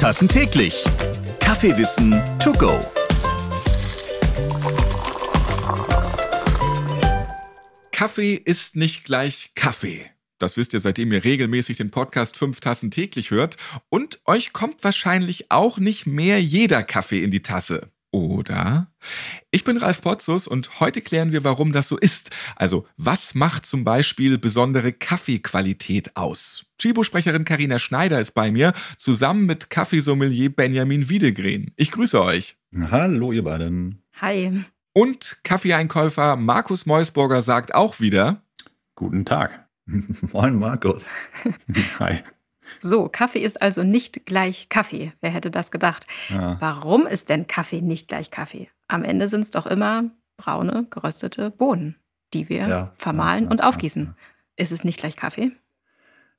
Tassen täglich. Kaffeewissen to go. Kaffee ist nicht gleich Kaffee. Das wisst ihr, seitdem ihr regelmäßig den Podcast fünf Tassen täglich hört. Und euch kommt wahrscheinlich auch nicht mehr jeder Kaffee in die Tasse. Oder? Ich bin Ralf Potzus und heute klären wir, warum das so ist. Also, was macht zum Beispiel besondere Kaffeequalität aus? Chibo-Sprecherin Karina Schneider ist bei mir, zusammen mit Kaffeesommelier Benjamin Wiedegren. Ich grüße euch. Hallo, ihr beiden. Hi. Und Kaffeeeinkäufer Markus Meusburger sagt auch wieder: Guten Tag. Moin, Markus. Hi. So, Kaffee ist also nicht gleich Kaffee. Wer hätte das gedacht? Ja. Warum ist denn Kaffee nicht gleich Kaffee? Am Ende sind es doch immer braune, geröstete Bohnen, die wir ja, vermahlen ja, und aufgießen. Ist es nicht gleich Kaffee?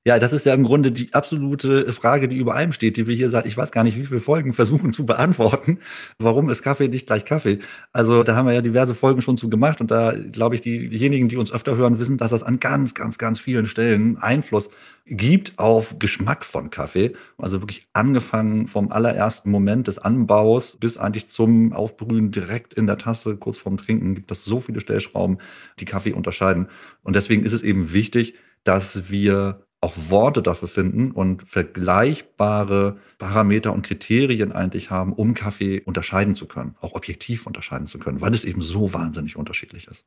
Ja, das ist ja im Grunde die absolute Frage, die über allem steht, die wir hier seit, ich weiß gar nicht, wie viele Folgen versuchen zu beantworten. Warum ist Kaffee nicht gleich Kaffee? Also da haben wir ja diverse Folgen schon zu gemacht und da glaube ich, diejenigen, die uns öfter hören, wissen, dass das an ganz, ganz, ganz vielen Stellen Einfluss gibt auf Geschmack von Kaffee. Also wirklich angefangen vom allerersten Moment des Anbaus bis eigentlich zum Aufbrühen direkt in der Tasse, kurz vorm Trinken, gibt es so viele Stellschrauben, die Kaffee unterscheiden. Und deswegen ist es eben wichtig, dass wir auch Worte dafür finden und vergleichbare Parameter und Kriterien eigentlich haben, um Kaffee unterscheiden zu können, auch objektiv unterscheiden zu können, weil es eben so wahnsinnig unterschiedlich ist.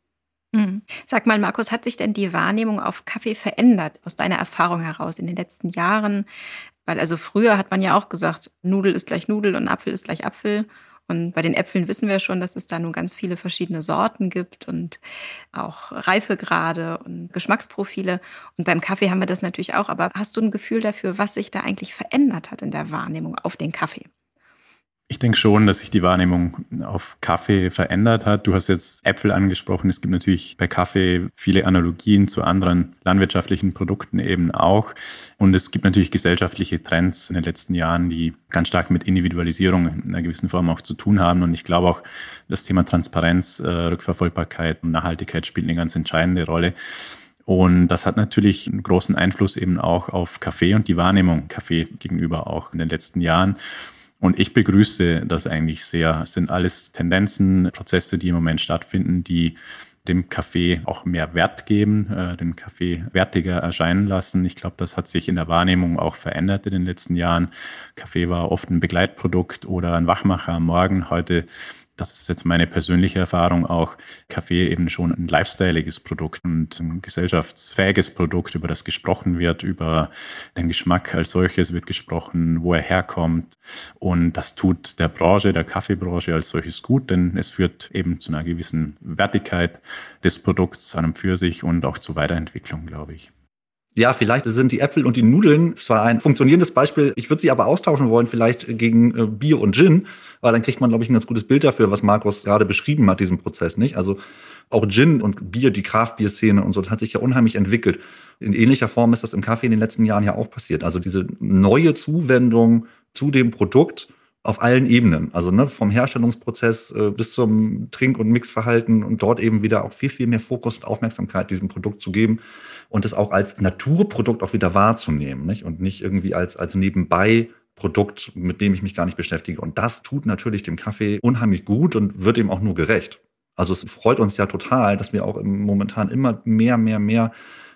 Hm. Sag mal, Markus, hat sich denn die Wahrnehmung auf Kaffee verändert aus deiner Erfahrung heraus in den letzten Jahren? Weil also früher hat man ja auch gesagt, Nudel ist gleich Nudel und Apfel ist gleich Apfel. Und bei den Äpfeln wissen wir schon, dass es da nun ganz viele verschiedene Sorten gibt und auch Reifegrade und Geschmacksprofile. Und beim Kaffee haben wir das natürlich auch. Aber hast du ein Gefühl dafür, was sich da eigentlich verändert hat in der Wahrnehmung auf den Kaffee? Ich denke schon, dass sich die Wahrnehmung auf Kaffee verändert hat. Du hast jetzt Äpfel angesprochen. Es gibt natürlich bei Kaffee viele Analogien zu anderen landwirtschaftlichen Produkten eben auch. Und es gibt natürlich gesellschaftliche Trends in den letzten Jahren, die ganz stark mit Individualisierung in einer gewissen Form auch zu tun haben. Und ich glaube auch, das Thema Transparenz, äh, Rückverfolgbarkeit und Nachhaltigkeit spielt eine ganz entscheidende Rolle. Und das hat natürlich einen großen Einfluss eben auch auf Kaffee und die Wahrnehmung Kaffee gegenüber auch in den letzten Jahren. Und ich begrüße das eigentlich sehr. Es sind alles Tendenzen, Prozesse, die im Moment stattfinden, die dem Kaffee auch mehr Wert geben, äh, den Kaffee wertiger erscheinen lassen. Ich glaube, das hat sich in der Wahrnehmung auch verändert in den letzten Jahren. Kaffee war oft ein Begleitprodukt oder ein Wachmacher am Morgen. Heute das ist jetzt meine persönliche Erfahrung auch, Kaffee eben schon ein lifestyleiges Produkt und ein gesellschaftsfähiges Produkt, über das gesprochen wird, über den Geschmack als solches wird gesprochen, wo er herkommt. Und das tut der Branche, der Kaffeebranche als solches gut, denn es führt eben zu einer gewissen Wertigkeit des Produkts an und für sich und auch zur Weiterentwicklung, glaube ich. Ja, vielleicht sind die Äpfel und die Nudeln zwar ein funktionierendes Beispiel, ich würde sie aber austauschen wollen, vielleicht gegen äh, Bier und Gin, weil dann kriegt man, glaube ich, ein ganz gutes Bild dafür, was Markus gerade beschrieben hat, diesen Prozess, nicht? Also auch Gin und Bier, die Craft-Bier-Szene und so, das hat sich ja unheimlich entwickelt. In ähnlicher Form ist das im Kaffee in den letzten Jahren ja auch passiert. Also diese neue Zuwendung zu dem Produkt auf allen Ebenen. Also ne, vom Herstellungsprozess äh, bis zum Trink- und Mixverhalten und dort eben wieder auch viel, viel mehr Fokus und Aufmerksamkeit diesem Produkt zu geben und es auch als Naturprodukt auch wieder wahrzunehmen nicht? und nicht irgendwie als, als nebenbei Produkt, mit dem ich mich gar nicht beschäftige. Und das tut natürlich dem Kaffee unheimlich gut und wird ihm auch nur gerecht. Also es freut uns ja total, dass wir auch momentan immer mehr, mehr, mehr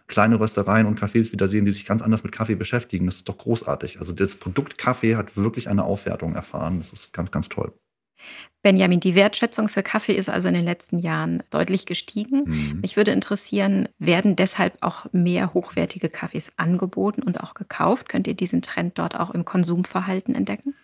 kleine Röstereien und Cafés wieder sehen, die sich ganz anders mit Kaffee beschäftigen. Das ist doch großartig. Also das Produkt Kaffee hat wirklich eine Aufwertung erfahren. Das ist ganz, ganz toll. Benjamin, die Wertschätzung für Kaffee ist also in den letzten Jahren deutlich gestiegen. Mhm. Mich würde interessieren, werden deshalb auch mehr hochwertige Kaffees angeboten und auch gekauft? Könnt ihr diesen Trend dort auch im Konsumverhalten entdecken?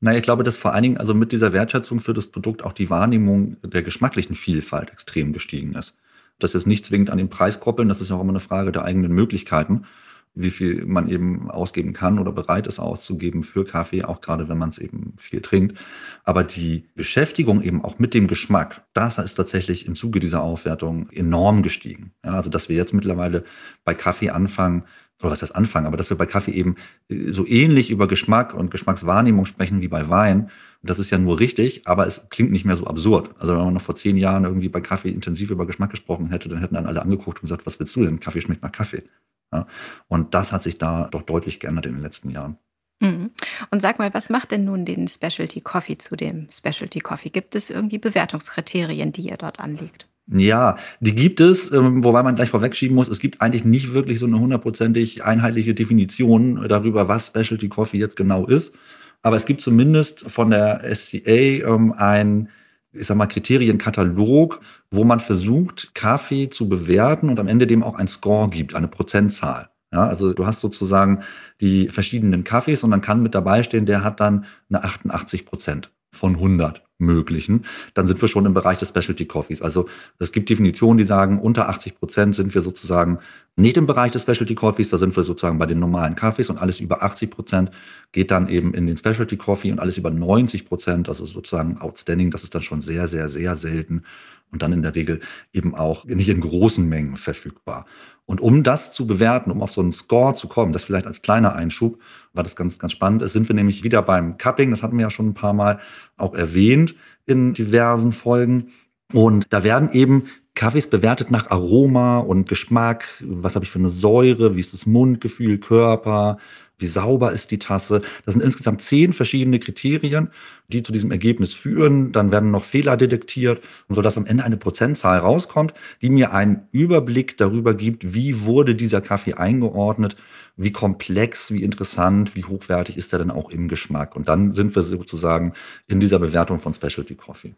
Naja, ich glaube, dass vor allen Dingen also mit dieser Wertschätzung für das Produkt auch die Wahrnehmung der geschmacklichen Vielfalt extrem gestiegen ist. Das ist nicht zwingend an den Preis koppeln, das ist auch immer eine Frage der eigenen Möglichkeiten wie viel man eben ausgeben kann oder bereit ist auszugeben für Kaffee, auch gerade wenn man es eben viel trinkt. Aber die Beschäftigung eben auch mit dem Geschmack, das ist tatsächlich im Zuge dieser Aufwertung enorm gestiegen. Ja, also dass wir jetzt mittlerweile bei Kaffee anfangen, oder was heißt anfangen, aber dass wir bei Kaffee eben äh, so ähnlich über Geschmack und Geschmackswahrnehmung sprechen wie bei Wein. Das ist ja nur richtig, aber es klingt nicht mehr so absurd. Also wenn man noch vor zehn Jahren irgendwie bei Kaffee intensiv über Geschmack gesprochen hätte, dann hätten dann alle angeguckt und gesagt, was willst du denn? Kaffee schmeckt nach Kaffee. Ja? Und das hat sich da doch deutlich geändert in den letzten Jahren. Mhm. Und sag mal, was macht denn nun den Specialty Coffee zu dem Specialty Coffee? Gibt es irgendwie Bewertungskriterien, die ihr dort anlegt? Ja, die gibt es, ähm, wobei man gleich vorwegschieben muss, es gibt eigentlich nicht wirklich so eine hundertprozentig einheitliche Definition darüber, was Specialty Coffee jetzt genau ist. Aber es gibt zumindest von der SCA ähm, ein, ich sag mal, Kriterienkatalog, wo man versucht, Kaffee zu bewerten und am Ende dem auch ein Score gibt, eine Prozentzahl. Ja, also du hast sozusagen die verschiedenen Kaffees und dann kann mit dabei stehen, der hat dann eine 88 Prozent von 100 möglichen, dann sind wir schon im Bereich des Specialty Coffees. Also es gibt Definitionen, die sagen, unter 80 Prozent sind wir sozusagen nicht im Bereich des Specialty Coffees, da sind wir sozusagen bei den normalen Kaffees und alles über 80 Prozent geht dann eben in den Specialty Coffee und alles über 90 Prozent, also sozusagen Outstanding, das ist dann schon sehr, sehr, sehr selten und dann in der Regel eben auch nicht in großen Mengen verfügbar. Und um das zu bewerten, um auf so einen Score zu kommen, das vielleicht als kleiner Einschub, war das ganz, ganz spannend. Ist, sind wir nämlich wieder beim Cupping, das hatten wir ja schon ein paar Mal auch erwähnt in diversen Folgen. Und da werden eben Kaffees bewertet nach Aroma und Geschmack, was habe ich für eine Säure, wie ist das Mundgefühl, Körper, wie sauber ist die Tasse. Das sind insgesamt zehn verschiedene Kriterien, die zu diesem Ergebnis führen. Dann werden noch Fehler detektiert, sodass am Ende eine Prozentzahl rauskommt, die mir einen Überblick darüber gibt, wie wurde dieser Kaffee eingeordnet, wie komplex, wie interessant, wie hochwertig ist er denn auch im Geschmack. Und dann sind wir sozusagen in dieser Bewertung von Specialty Coffee.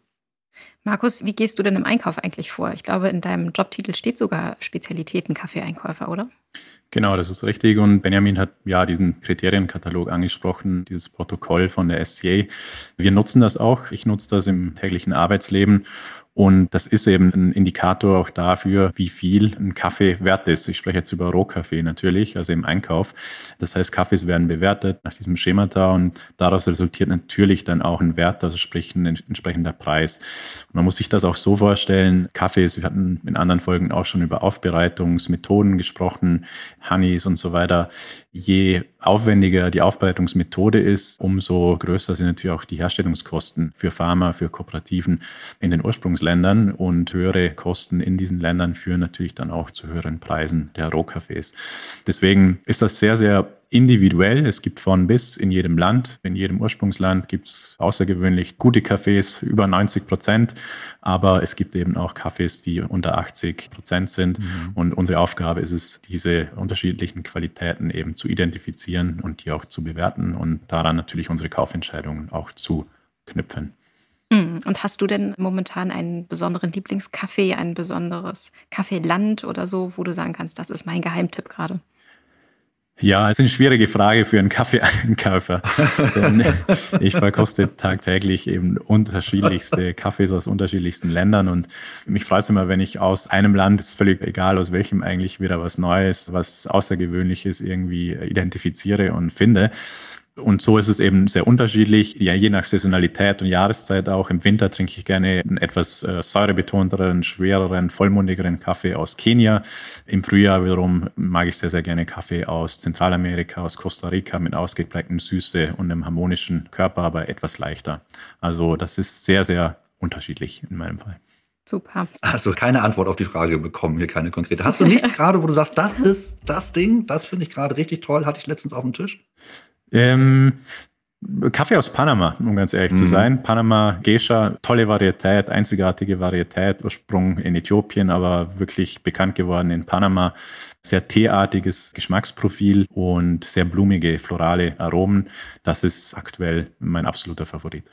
Markus, wie gehst du denn im Einkauf eigentlich vor? Ich glaube, in deinem Jobtitel steht sogar Spezialitäten Kaffeeeinkäufer, oder? Genau, das ist richtig. Und Benjamin hat ja diesen Kriterienkatalog angesprochen, dieses Protokoll von der SCA. Wir nutzen das auch. Ich nutze das im täglichen Arbeitsleben. Und das ist eben ein Indikator auch dafür, wie viel ein Kaffee wert ist. Ich spreche jetzt über Rohkaffee natürlich, also im Einkauf. Das heißt, Kaffees werden bewertet nach diesem Schemata und daraus resultiert natürlich dann auch ein Wert, also sprich ein entsprechender Preis. Man muss sich das auch so vorstellen, Kaffees, wir hatten in anderen Folgen auch schon über Aufbereitungsmethoden gesprochen, Honeys und so weiter. Je aufwendiger die Aufbereitungsmethode ist, umso größer sind natürlich auch die Herstellungskosten für Pharma, für Kooperativen in den Ursprungsländern und höhere Kosten in diesen Ländern führen natürlich dann auch zu höheren Preisen der Rohkaffees. Deswegen ist das sehr, sehr individuell. Es gibt von bis in jedem Land. In jedem Ursprungsland gibt es außergewöhnlich gute Kaffees, über 90 Prozent. Aber es gibt eben auch Kaffees, die unter 80 Prozent sind. Mhm. Und unsere Aufgabe ist es, diese unterschiedlichen Qualitäten eben zu identifizieren und die auch zu bewerten und daran natürlich unsere Kaufentscheidungen auch zu knüpfen. Mhm. Und hast du denn momentan einen besonderen Lieblingskaffee, ein besonderes Kaffeeland oder so, wo du sagen kannst, das ist mein Geheimtipp gerade? Ja, es ist eine schwierige Frage für einen Kaffeeeinkäufer. Ich verkoste tagtäglich eben unterschiedlichste Kaffees aus unterschiedlichsten Ländern und mich freut es immer, wenn ich aus einem Land, ist völlig egal aus welchem eigentlich wieder was Neues, was Außergewöhnliches irgendwie identifiziere und finde. Und so ist es eben sehr unterschiedlich, ja, je nach Saisonalität und Jahreszeit auch. Im Winter trinke ich gerne einen etwas äh, säurebetonteren, schwereren, vollmundigeren Kaffee aus Kenia. Im Frühjahr wiederum mag ich sehr, sehr gerne Kaffee aus Zentralamerika, aus Costa Rica mit ausgeprägten Süße und einem harmonischen Körper, aber etwas leichter. Also das ist sehr, sehr unterschiedlich in meinem Fall. Super. Also keine Antwort auf die Frage bekommen, hier keine konkrete. Hast du nichts gerade, wo du sagst, das ist das Ding, das finde ich gerade richtig toll, hatte ich letztens auf dem Tisch? Ähm, Kaffee aus Panama, um ganz ehrlich mhm. zu sein. Panama Geisha, tolle Varietät, einzigartige Varietät, Ursprung in Äthiopien, aber wirklich bekannt geworden in Panama. Sehr teeartiges Geschmacksprofil und sehr blumige, florale Aromen. Das ist aktuell mein absoluter Favorit.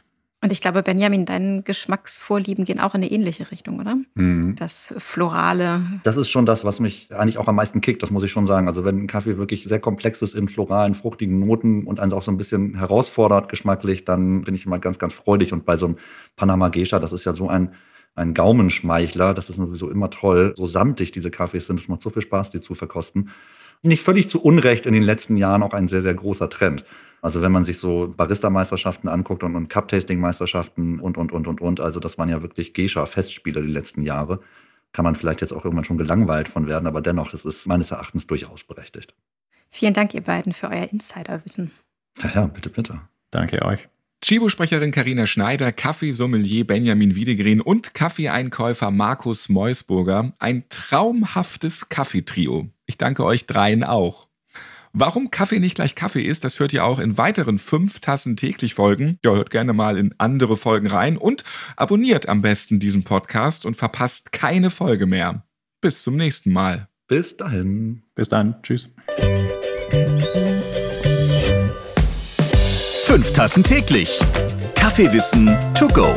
Und ich glaube, Benjamin, deine Geschmacksvorlieben gehen auch in eine ähnliche Richtung, oder? Mhm. Das Florale. Das ist schon das, was mich eigentlich auch am meisten kickt, das muss ich schon sagen. Also wenn ein Kaffee wirklich sehr komplex ist in floralen, fruchtigen Noten und einen auch so ein bisschen herausfordert geschmacklich, dann bin ich immer ganz, ganz freudig. Und bei so einem Panama Geisha, das ist ja so ein, ein Gaumenschmeichler, das ist sowieso immer toll. So samtig diese Kaffees sind, es macht so viel Spaß, die zu verkosten. Nicht völlig zu Unrecht in den letzten Jahren auch ein sehr, sehr großer Trend. Also wenn man sich so Barista-Meisterschaften anguckt und, und Cup-Tasting-Meisterschaften und, und, und, und, und, also das waren ja wirklich Geisha-Festspiele die letzten Jahre, kann man vielleicht jetzt auch irgendwann schon gelangweilt von werden, aber dennoch, das ist meines Erachtens durchaus berechtigt. Vielen Dank, ihr beiden, für euer Insiderwissen. Ja, ja, bitte, bitte. Danke euch. Chibo-Sprecherin Karina Schneider, Kaffeesommelier Benjamin Wiedegren und Kaffeeeinkäufer Markus Meusburger. Ein traumhaftes Kaffeetrio. Ich danke euch dreien auch. Warum Kaffee nicht gleich Kaffee ist, das hört ihr auch in weiteren fünf Tassen täglich Folgen. Ja, hört gerne mal in andere Folgen rein und abonniert am besten diesen Podcast und verpasst keine Folge mehr. Bis zum nächsten Mal. Bis dahin. Bis dann. Tschüss. Fünf Tassen täglich. Kaffeewissen to go.